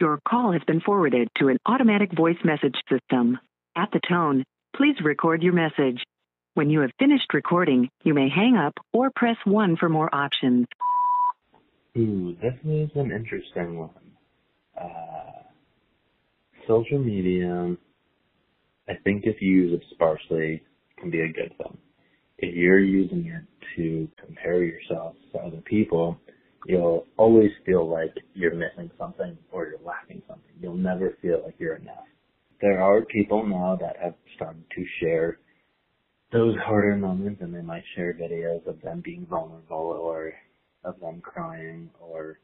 Your call has been forwarded to an automatic voice message system. At the tone, please record your message. When you have finished recording, you may hang up or press 1 for more options. Ooh, this is an interesting one. Uh, social media, I think if you use it sparsely, can be a good thing. If you're using it to compare yourself to other people, you'll always feel like you're missing something or you're lacking something. You'll never feel like you're enough. There are people now that have started to share those harder moments and they might share videos of them being vulnerable or of them crying or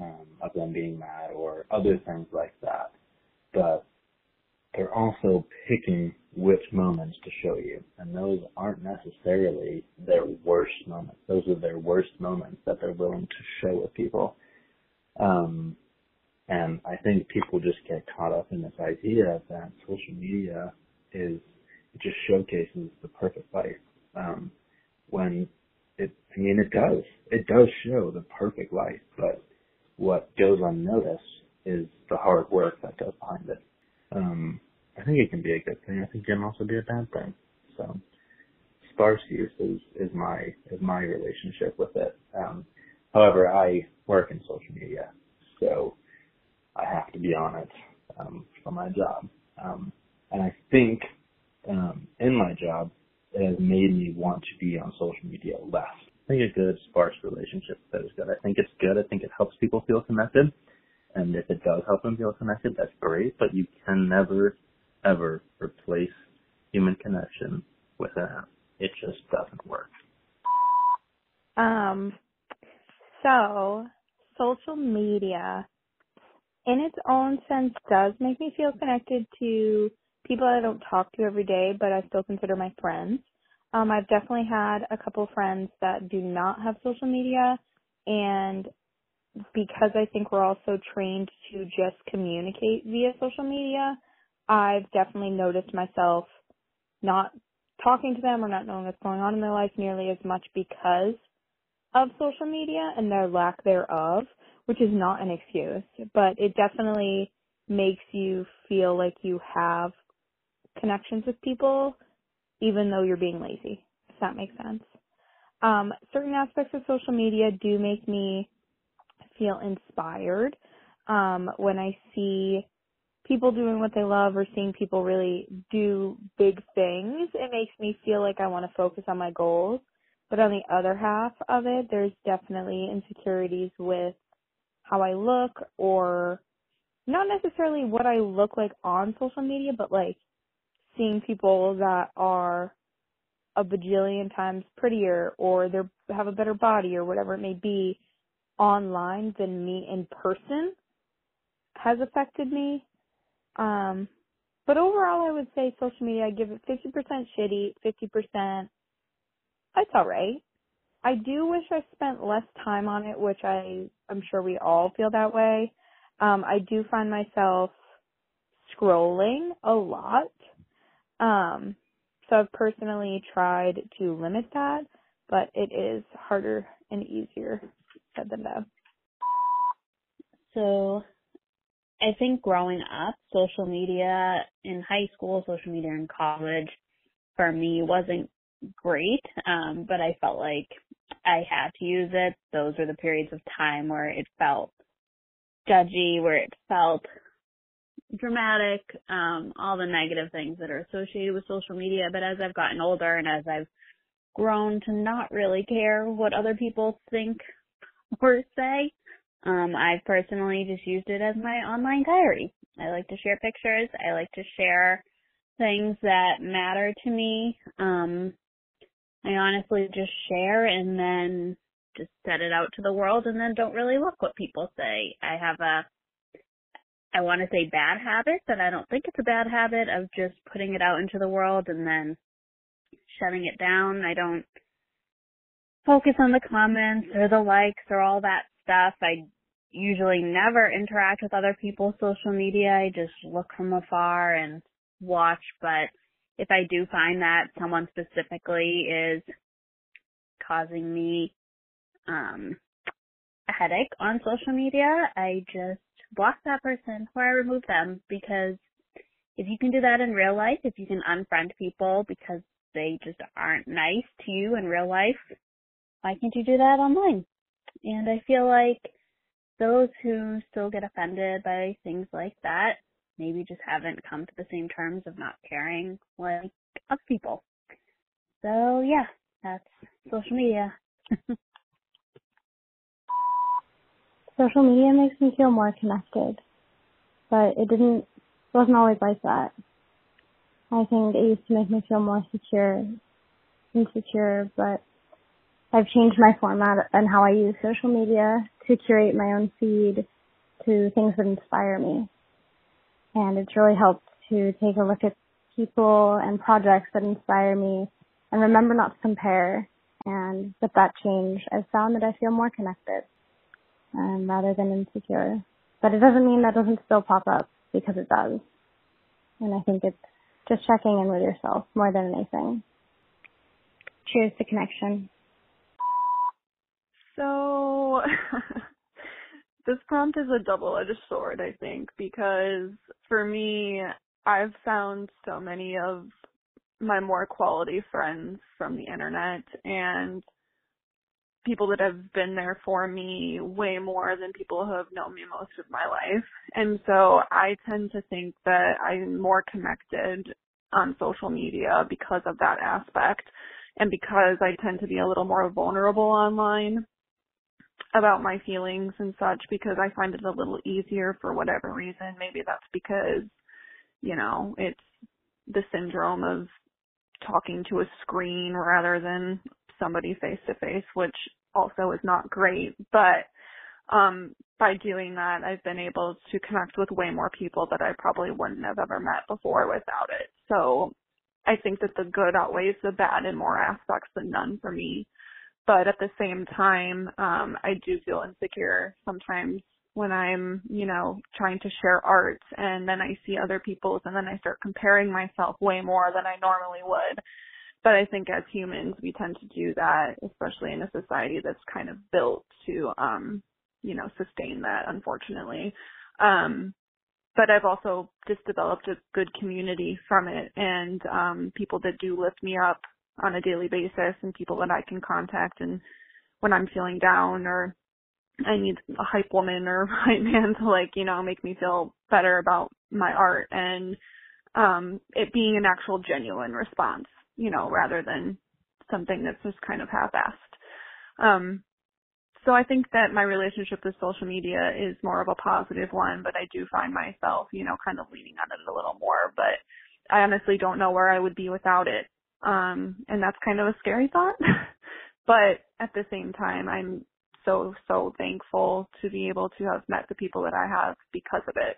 um, of them being mad or other things like that. But they're also picking which moments to show you. And those aren't necessarily their worst moments. Those are their worst moments that they're willing to show with people. Um, and I think people just get caught up in this idea that social media is, it just showcases the perfect life. Um, when it, I mean, it does. It does show the perfect life, but what goes unnoticed is the hard work that goes behind it. Um, think it can be a good thing. I think it can also be a bad thing. So sparse use is, is my is my relationship with it. Um, however, I work in social media, so I have to be on it um, for my job. Um, and I think um, in my job, it has made me want to be on social media less. I think a good sparse relationship that is good. I think it's good. I think it helps people feel connected. And if it does help them feel connected, that's great. But you can never, ever replace human connection with an app. It just doesn't work. Um, so social media in its own sense does make me feel connected to people I don't talk to every day, but I still consider my friends. Um, I've definitely had a couple friends that do not have social media and because I think we're also trained to just communicate via social media, I've definitely noticed myself not talking to them or not knowing what's going on in their life nearly as much because of social media and their lack thereof, which is not an excuse, but it definitely makes you feel like you have connections with people even though you're being lazy, if that makes sense. Um, certain aspects of social media do make me feel inspired um, when I see people doing what they love or seeing people really do big things. It makes me feel like I want to focus on my goals. But on the other half of it, there's definitely insecurities with how I look or not necessarily what I look like on social media, but like seeing people that are a bajillion times prettier or they have a better body or whatever it may be online than me in person has affected me. Um, but overall, I would say social media, I give it 50% shitty, 50%, it's alright. I do wish I spent less time on it, which I, I'm sure we all feel that way. Um, I do find myself scrolling a lot um, so I've personally tried to limit that, but it is harder and easier said than done. So I think growing up, social media in high school, social media in college, for me wasn't great, um, but I felt like I had to use it. Those were the periods of time where it felt judgy, where it felt dramatic, um, all the negative things that are associated with social media. But as I've gotten older and as I've grown to not really care what other people think or say, um, I've personally just used it as my online diary. I like to share pictures. I like to share things that matter to me. Um, I honestly just share and then just set it out to the world and then don't really look what people say. I have a I want to say bad habit, but I don't think it's a bad habit of just putting it out into the world and then shutting it down. I don't focus on the comments or the likes or all that stuff. I usually never interact with other people's social media. I just look from afar and watch, but if I do find that someone specifically is causing me um a headache on social media, I just block that person or I remove them because if you can do that in real life, if you can unfriend people because they just aren't nice to you in real life, why can't you do that online? And I feel like those who still get offended by things like that maybe just haven't come to the same terms of not caring like other people. So yeah, that's social media. social media makes me feel more connected, but it didn't, wasn't always like that. I think it used to make me feel more secure, insecure, but I've changed my format and how I use social media to curate my own feed to things that inspire me. And it's really helped to take a look at people and projects that inspire me and remember not to compare. And with that change, I've found that I feel more connected um, rather than insecure. But it doesn't mean that doesn't still pop up because it does. And I think it's just checking in with yourself more than anything. Cheers to connection. So this prompt is a double-edged sword, I think, because for me, I've found so many of my more quality friends from the internet and people that have been there for me way more than people who have known me most of my life. And so I tend to think that I'm more connected on social media because of that aspect and because I tend to be a little more vulnerable online about my feelings and such because I find it a little easier for whatever reason. Maybe that's because, you know, it's the syndrome of talking to a screen rather than somebody face to face, which also is not great. But um by doing that I've been able to connect with way more people that I probably wouldn't have ever met before without it. So I think that the good outweighs the bad in more aspects than none for me but at the same time, um, I do feel insecure sometimes when I'm, you know, trying to share art and then I see other people's and then I start comparing myself way more than I normally would. But I think as humans, we tend to do that, especially in a society that's kind of built to, um, you know, sustain that, unfortunately. Um, but I've also just developed a good community from it and, um, people that do lift me up on a daily basis and people that I can contact and when I'm feeling down or I need a hype woman or hype man to like, you know, make me feel better about my art and um it being an actual genuine response, you know, rather than something that's just kind of half-assed. Um so I think that my relationship with social media is more of a positive one, but I do find myself, you know, kind of leaning on it a little more, but I honestly don't know where I would be without it. Um, and that's kind of a scary thought. but at the same time, I'm so, so thankful to be able to have met the people that I have because of it.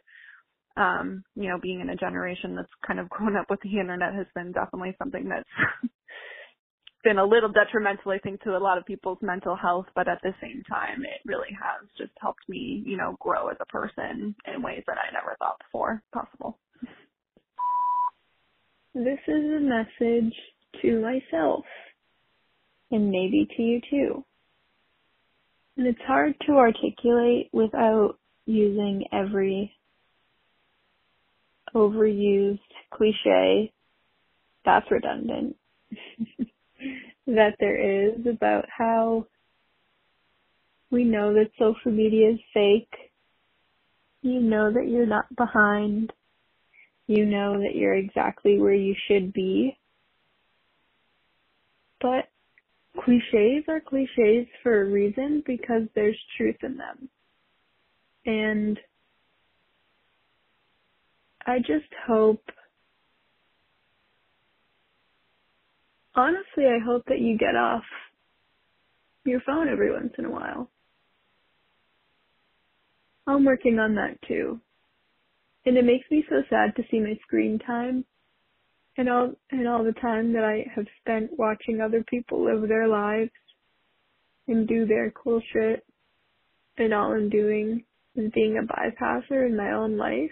Um, you know, being in a generation that's kind of grown up with the internet has been definitely something that's been a little detrimental, I think, to a lot of people's mental health, but at the same time, it really has just helped me, you know, grow as a person in ways that I never thought before possible. This is a message to myself and maybe to you too. And it's hard to articulate without using every overused cliche that's redundant that there is about how we know that social media is fake. You know that you're not behind you know that you're exactly where you should be. But cliches are cliches for a reason because there's truth in them. And I just hope, honestly, I hope that you get off your phone every once in a while. I'm working on that too and it makes me so sad to see my screen time and all and all the time that I have spent watching other people live their lives and do their cool shit and all I'm doing is being a bypasser in my own life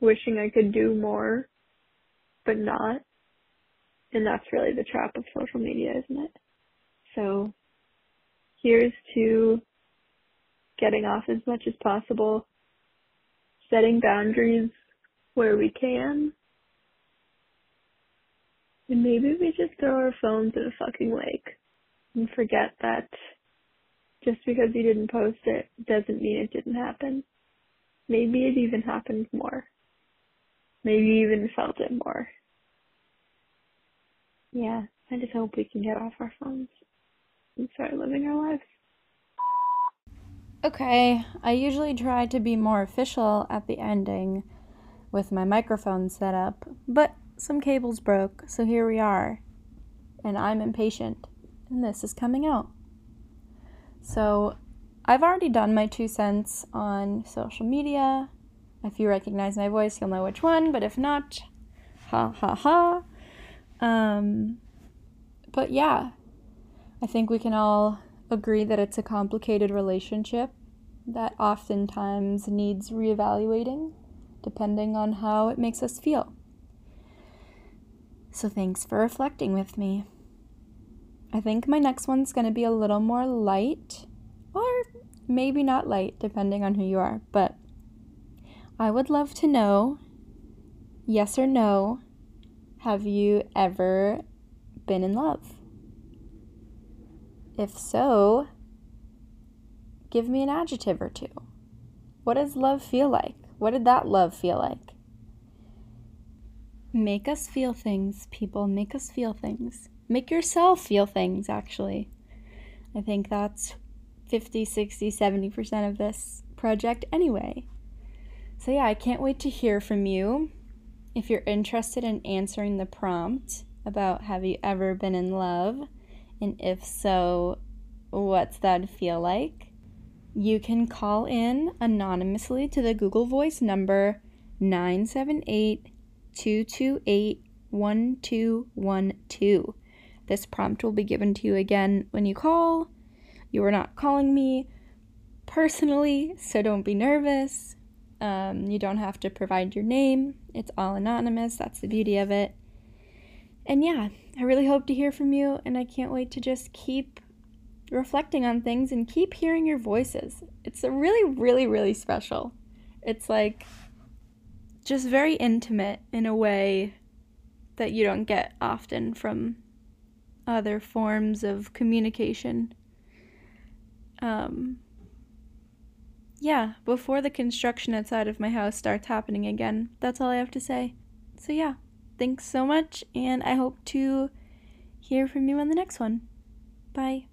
wishing I could do more but not and that's really the trap of social media isn't it so here's to getting off as much as possible setting boundaries where we can. And maybe we just throw our phones in a fucking lake and forget that just because you didn't post it doesn't mean it didn't happen. Maybe it even happened more. Maybe you even felt it more. Yeah, I just hope we can get off our phones and start living our lives. Okay, I usually try to be more official at the ending with my microphone set up, but some cables broke, so here we are. And I'm impatient, and this is coming out. So, I've already done my two cents on social media. If you recognize my voice, you'll know which one, but if not, ha ha ha. Um, but yeah, I think we can all agree that it's a complicated relationship that oftentimes needs reevaluating depending on how it makes us feel. So, thanks for reflecting with me. I think my next one's going to be a little more light, or maybe not light, depending on who you are. But I would love to know yes or no, have you ever been in love? If so, give me an adjective or two. What does love feel like? What did that love feel like? Make us feel things, people. Make us feel things. Make yourself feel things, actually. I think that's 50, 60, 70% of this project anyway. So, yeah, I can't wait to hear from you. If you're interested in answering the prompt about have you ever been in love, and if so, what's that feel like? You can call in anonymously to the Google Voice number 978 228 1212. This prompt will be given to you again when you call. You are not calling me personally, so don't be nervous. Um, you don't have to provide your name, it's all anonymous. That's the beauty of it. And yeah, I really hope to hear from you, and I can't wait to just keep reflecting on things and keep hearing your voices. It's a really, really, really special. It's like just very intimate in a way that you don't get often from other forms of communication. Um, yeah, before the construction outside of my house starts happening again. That's all I have to say. So, yeah, thanks so much, and I hope to hear from you on the next one. Bye.